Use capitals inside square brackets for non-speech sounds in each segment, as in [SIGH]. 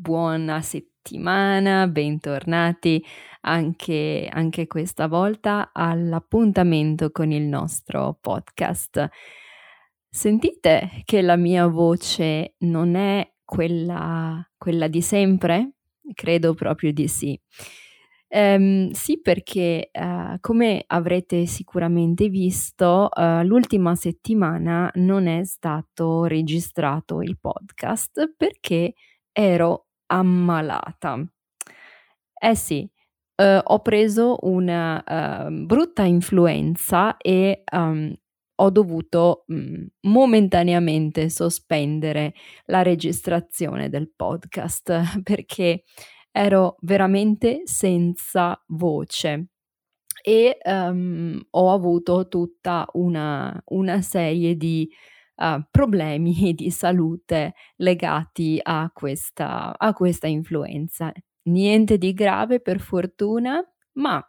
buona settimana, bentornati anche, anche questa volta all'appuntamento con il nostro podcast. Sentite che la mia voce non è quella, quella di sempre? Credo proprio di sì. Um, sì, perché uh, come avrete sicuramente visto, uh, l'ultima settimana non è stato registrato il podcast perché ero ammalata. Eh sì, uh, ho preso una uh, brutta influenza e um, ho dovuto um, momentaneamente sospendere la registrazione del podcast [LAUGHS] perché ero veramente senza voce e um, ho avuto tutta una, una serie di uh, problemi [LAUGHS] di salute legati a questa, a questa influenza. Niente di grave per fortuna, ma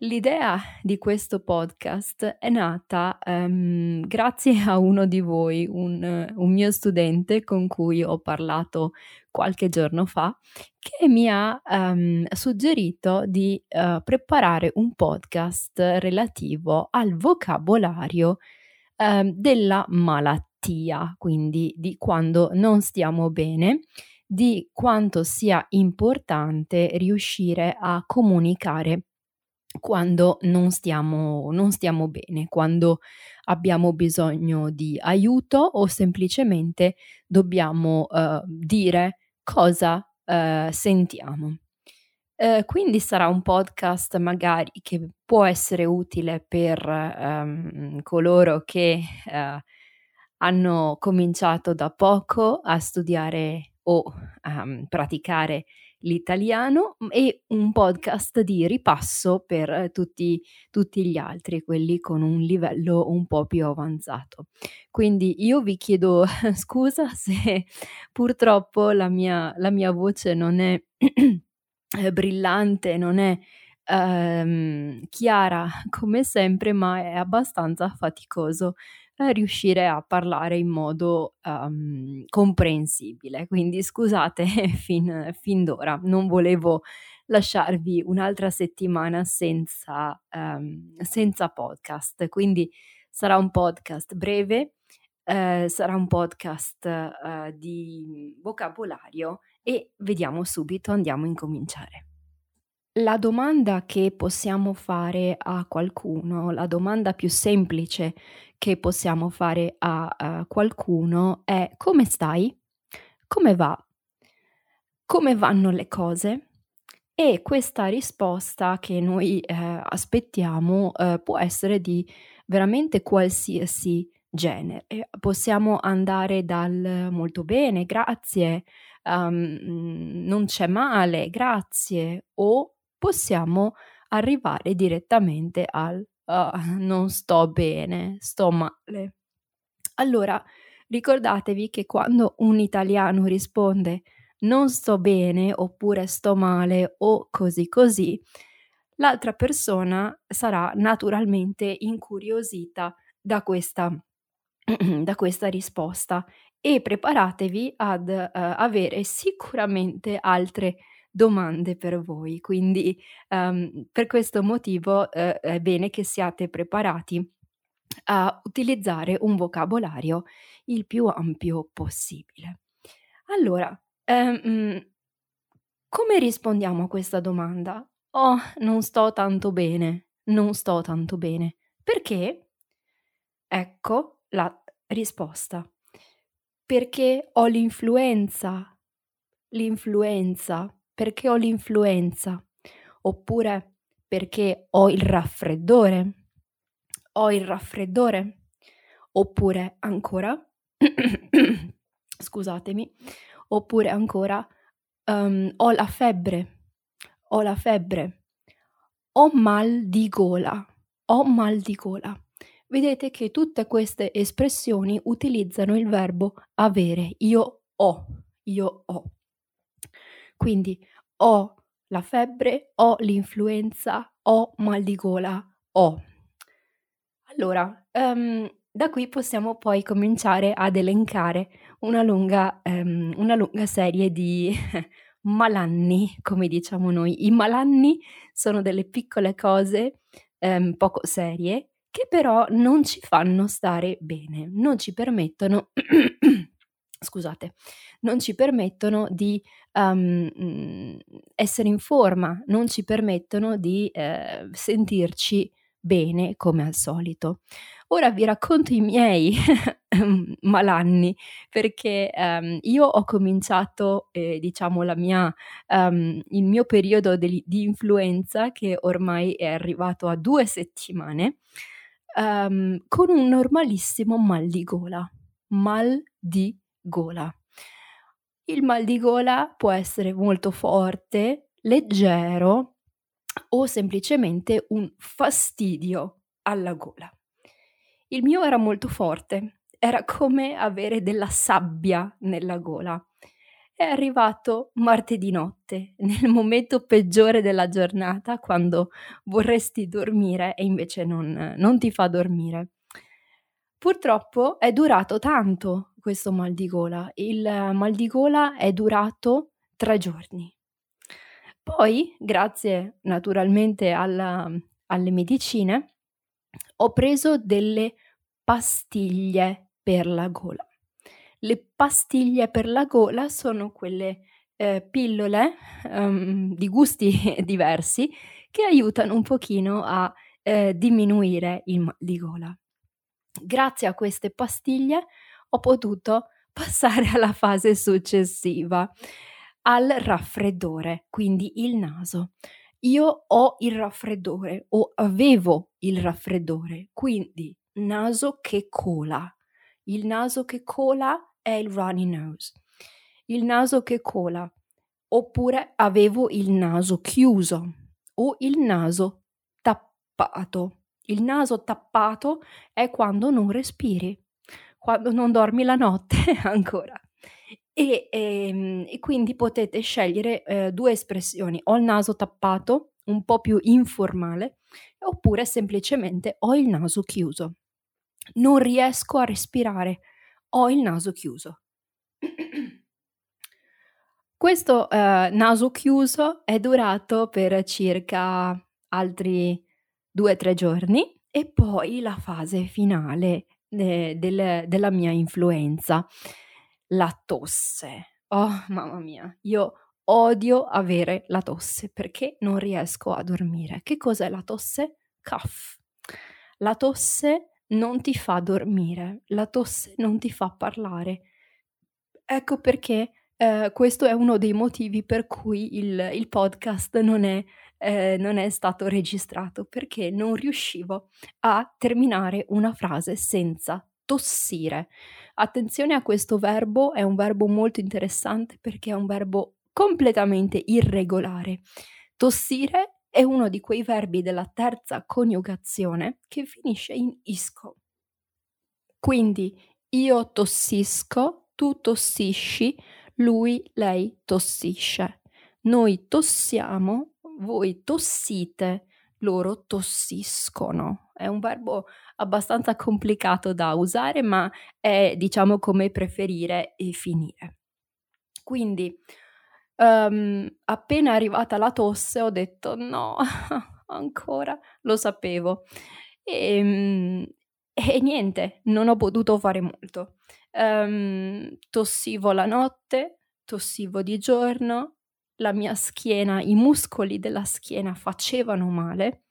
L'idea di questo podcast è nata um, grazie a uno di voi, un, un, mio studente con cui ho parlato qualche giorno fa, che mi ha um, suggerito di uh, preparare un podcast relativo al vocabolario uh, della malattia, quindi di quando non stiamo bene di quanto sia importante riuscire a comunicare quando non stiamo, non stiamo bene, quando abbiamo bisogno di aiuto o semplicemente dobbiamo uh, dire cosa uh, sentiamo. Uh, quindi sarà un podcast magari che può essere utile per um, coloro che hanno cominciato da poco a studiare o um, praticare l'italiano e un podcast di ripasso per eh, tutti, tutti gli altri, quelli con un livello un po' più avanzato. Quindi io vi chiedo [LAUGHS] scusa se purtroppo la mia, la mia voce non è [CLEARS THROAT] brillante, non è ehm, chiara [LAUGHS] come sempre, ma è abbastanza faticoso eh, riuscire a parlare in modo um, comprensibile. Quindi scusate [LAUGHS] fin, fin d'ora, non volevo lasciarvi un'altra settimana senza, um, senza podcast. Quindi sarà un podcast breve, eh, sarà un podcast eh, di vocabolario e vediamo subito, andiamo a incominciare. La domanda che possiamo fare a qualcuno, la domanda più semplice che possiamo fare a, a qualcuno è come stai? Come va? Come vanno le cose? E questa risposta che noi eh, aspettiamo eh, può essere di veramente qualsiasi genere. Possiamo andare dal molto bene, grazie, um, non c'è male, grazie, o possiamo arrivare direttamente al uh, non sto bene, sto male. Allora, ricordatevi che quando un italiano risponde non sto bene oppure sto male o così così, l'altra persona sarà naturalmente incuriosita da questa, [CLEARS THROAT] da questa risposta e preparatevi ad uh, avere sicuramente altre domande per voi. Quindi um, per questo motivo eh, è bene che siate preparati a utilizzare un vocabolario il più ampio possibile. Allora, um, Come rispondiamo a questa domanda? Oh, non sto tanto bene, non sto tanto bene. Perché? Ecco la risposta. Perché ho l'influenza. L'influenza. Perché ho l'influenza. Oppure perché ho il raffreddore. Ho il raffreddore. Oppure ancora, [COUGHS] scusatemi, oppure ancora um, ho la febbre. Ho la febbre. Ho mal di gola. Ho mal di gola vedete che tutte queste espressioni utilizzano il verbo avere. Io ho, io ho. Quindi ho la febbre, ho l'influenza, ho mal di gola, ho. Allora, um, da qui possiamo poi cominciare ad elencare una lunga, um, una lunga serie di [LAUGHS] malanni, come diciamo noi. I malanni sono delle piccole cose um, poco serie che però non ci fanno stare bene, non ci permettono, [CLEARS THROAT] scusate, non ci permettono di um, essere in forma, non ci permettono di eh, sentirci bene come al solito. Ora vi racconto i miei [LAUGHS] malanni perché um, io ho cominciato, eh, diciamo, mia, um, il mio periodo di, di influenza che ormai è arrivato a due settimane um, con un normalissimo mal di gola. Mal di gola. Il mal di gola può essere molto forte, leggero o semplicemente un fastidio alla gola. Il mio era molto forte, era come avere della sabbia nella gola è arrivato martedì notte, nel momento peggiore della giornata, quando vorresti dormire e invece non, non ti fa dormire. Purtroppo è durato tanto questo mal di gola. Il mal di gola è durato tre giorni. Poi, grazie naturalmente alla, alle medicine, ho preso delle pastiglie per la gola. Le pastiglie per la gola sono quelle eh, pillole um, di gusti [LAUGHS] diversi che aiutano un pochino a eh, diminuire il mal di gola. Grazie a queste pastiglie ho potuto [LAUGHS] passare alla fase successiva, al raffreddore, quindi il naso. Io ho il raffreddore o avevo il raffreddore, quindi naso che cola. Il naso che cola è il runny nose. Il naso che cola. Oppure avevo il naso chiuso o il naso tappato. Il naso tappato è quando non respiri, quando non dormi la notte [LAUGHS] ancora. E, e, ehm, e, quindi potete scegliere eh, due espressioni, ho il naso tappato, un po' più informale, oppure semplicemente ho il naso chiuso. Non riesco a respirare, ho il naso chiuso. Questo eh, naso chiuso è durato per circa altri due o tre giorni e poi la fase finale de- del- della mia influenza, la tosse. Oh, mamma mia, io odio avere la tosse perché non riesco a dormire. Che cos'è la tosse? Cough. La tosse non ti fa dormire, la tosse non ti fa parlare. Ecco perché eh, questo è uno dei motivi per cui il, il podcast non è, eh, non è stato registrato, perché non riuscivo a terminare una frase senza tossire. Attenzione a questo verbo, è un verbo molto interessante perché è un verbo completamente irregolare. Tossire è uno di quei verbi della terza coniugazione che finisce in isco. Quindi io tossisco, tu tossisci, lui, lei tossisce. Noi tossiamo, voi tossite, loro tossiscono. È un verbo abbastanza complicato da usare, ma è diciamo come preferire e finire. Quindi Um, appena arrivata la tosse ho detto no, [LAUGHS] ancora, lo sapevo. E, um, e niente, non ho potuto fare molto. Um, tossivo la notte, tossivo di giorno, la mia schiena, i muscoli della schiena facevano male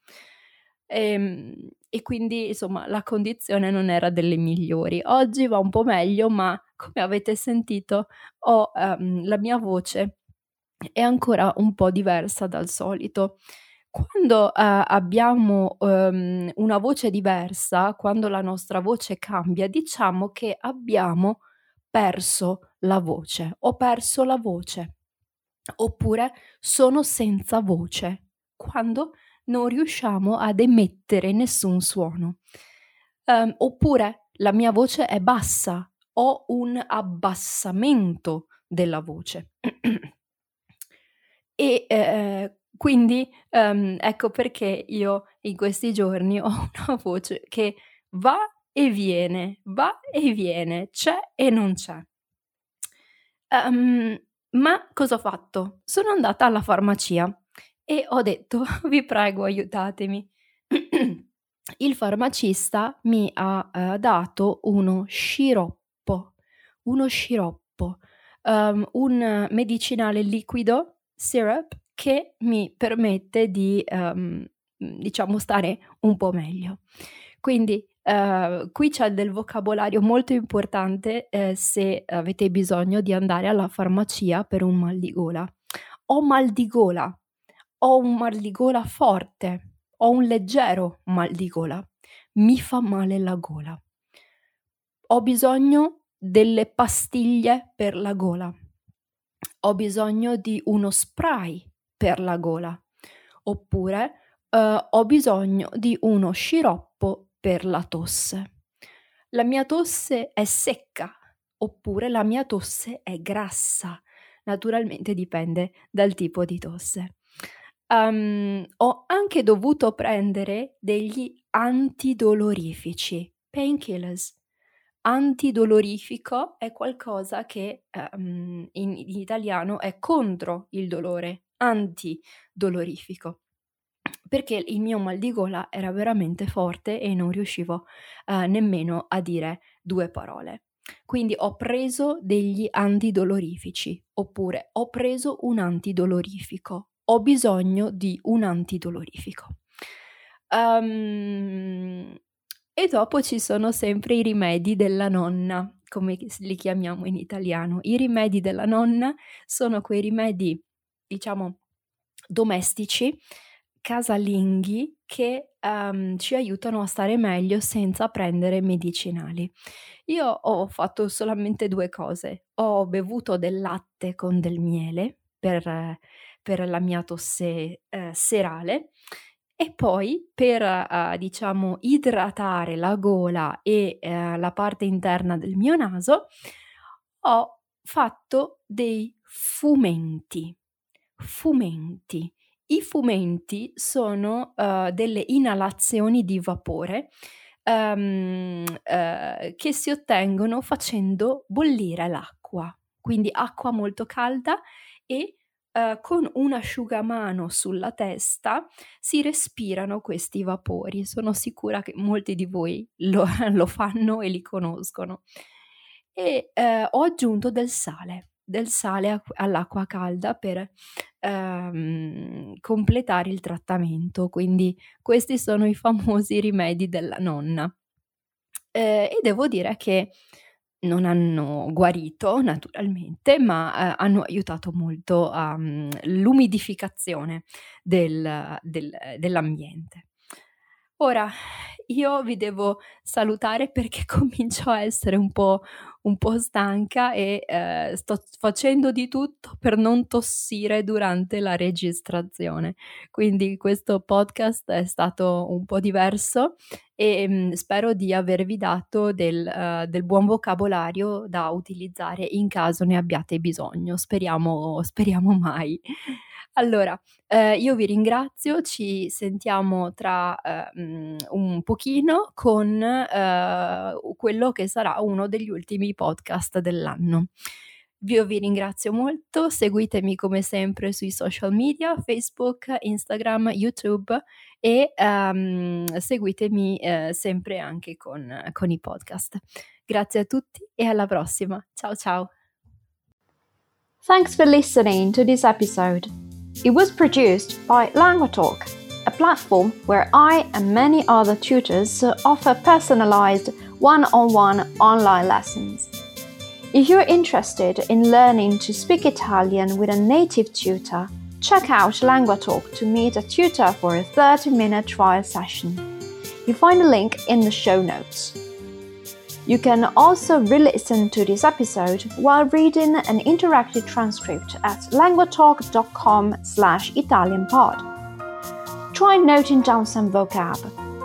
e, ehm, e quindi insomma la condizione non era delle migliori. Oggi va un po' meglio, ma come avete sentito ho um, la mia voce è ancora un po' diversa dal solito. Quando uh, abbiamo um, una voce diversa, quando la nostra voce cambia, diciamo che abbiamo perso la voce, ho perso la voce, oppure sono senza voce, quando non riusciamo ad emettere nessun suono. Um, oppure la mia voce è bassa, ho un abbassamento della voce. [CLEARS THROAT] e eh, quindi um, ecco perché io in questi giorni [LAUGHS] ho una voce che va e viene, va e viene, c'è e non c'è. Um, ma cosa ho fatto? Sono andata alla farmacia e ho detto, [LAUGHS] vi prego, aiutatemi. [CLEARS THROAT] Il farmacista mi ha uh, dato uno sciroppo, uno sciroppo, um, un medicinale liquido, syrup, che mi permette di, um, diciamo, stare un po' meglio. Quindi Uh, qui c'è del vocabolario molto importante eh, se avete bisogno di andare alla farmacia per un mal di gola. Ho mal di gola, ho un mal di gola forte, ho un leggero mal di gola, mi fa male la gola. Ho bisogno delle pastiglie per la gola. Ho bisogno di uno spray per la gola. Oppure uh, ho bisogno di uno sciroppo per la tosse. La mia tosse è secca oppure la mia tosse è grassa. Naturalmente dipende dal tipo di tosse. Um, ho anche dovuto prendere degli antidolorifici, painkillers. Antidolorifico è qualcosa che um, in, in italiano è contro il dolore, antidolorifico perché il mio mal di gola era veramente forte e non riuscivo uh, nemmeno a dire due parole. Quindi ho preso degli antidolorifici oppure ho preso un antidolorifico, ho bisogno di un antidolorifico. Um, e dopo ci sono sempre i rimedi della nonna, come li chiamiamo in italiano. I rimedi della nonna sono quei rimedi, diciamo, domestici casalinghi che um, ci aiutano a stare meglio senza prendere medicinali. Io ho fatto solamente due cose. Ho bevuto del latte con del miele per, per la mia tosse eh, serale e poi per, uh, diciamo, idratare la gola e uh, la parte interna del mio naso ho fatto dei fumenti. Fumenti. I fumenti sono uh, delle inalazioni di vapore um, uh, che si ottengono facendo bollire l'acqua, quindi acqua molto calda e uh, con un asciugamano sulla testa si respirano questi vapori. Sono sicura che molti di voi lo, [LAUGHS] lo fanno e li conoscono. E ho aggiunto del sale del sale all'acqua calda per ehm, completare il trattamento. Quindi questi sono i famosi rimedi della nonna. Eh, e devo dire che non hanno guarito naturalmente, ma eh, hanno aiutato molto all'umidificazione um, del, del, dell'ambiente. Ora, io vi devo salutare perché [LAUGHS] comincio a essere un po', un po stanca e eh, sto facendo di tutto per non tossire durante la registrazione. Quindi questo podcast è stato un po' diverso e mh, mm, spero di avervi dato del, uh, del, buon vocabolario da utilizzare in caso ne abbiate bisogno. Speriamo, speriamo mai. Allora, eh, io vi ringrazio, ci sentiamo tra eh, un pochino con eh, quello che sarà uno degli ultimi podcast dell'anno. Io vi ringrazio molto, seguitemi come sempre sui social media, Facebook, Instagram, YouTube e um, seguitemi eh, sempre anche con, con i podcast. Grazie a tutti e alla prossima. Ciao ciao! Thanks for listening to this episode. It was produced by LanguaTalk, platform where I and many other tutors offer personalized one on one online lessons. If you're interested in learning to speak Italian with a native tutor, check out LanguaTalk to meet a tutor for a 30 minute trial session. You find a link in the show notes. You can also re-listen to this episode while reading an interactive transcript at languatalk.com slash italianpod. Try noting down some vocab,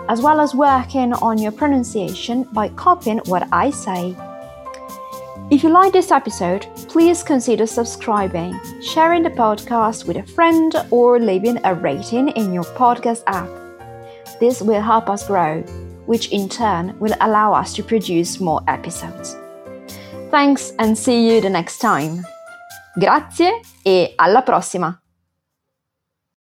as well as working on your pronunciation by copying what I say. If you like this episode, please consider subscribing, sharing the podcast with a friend, or leaving a rating in your podcast app. This will help us grow which in turn will allow us to produce more episodes. Thanks and see you the next time. Grazie e alla prossima!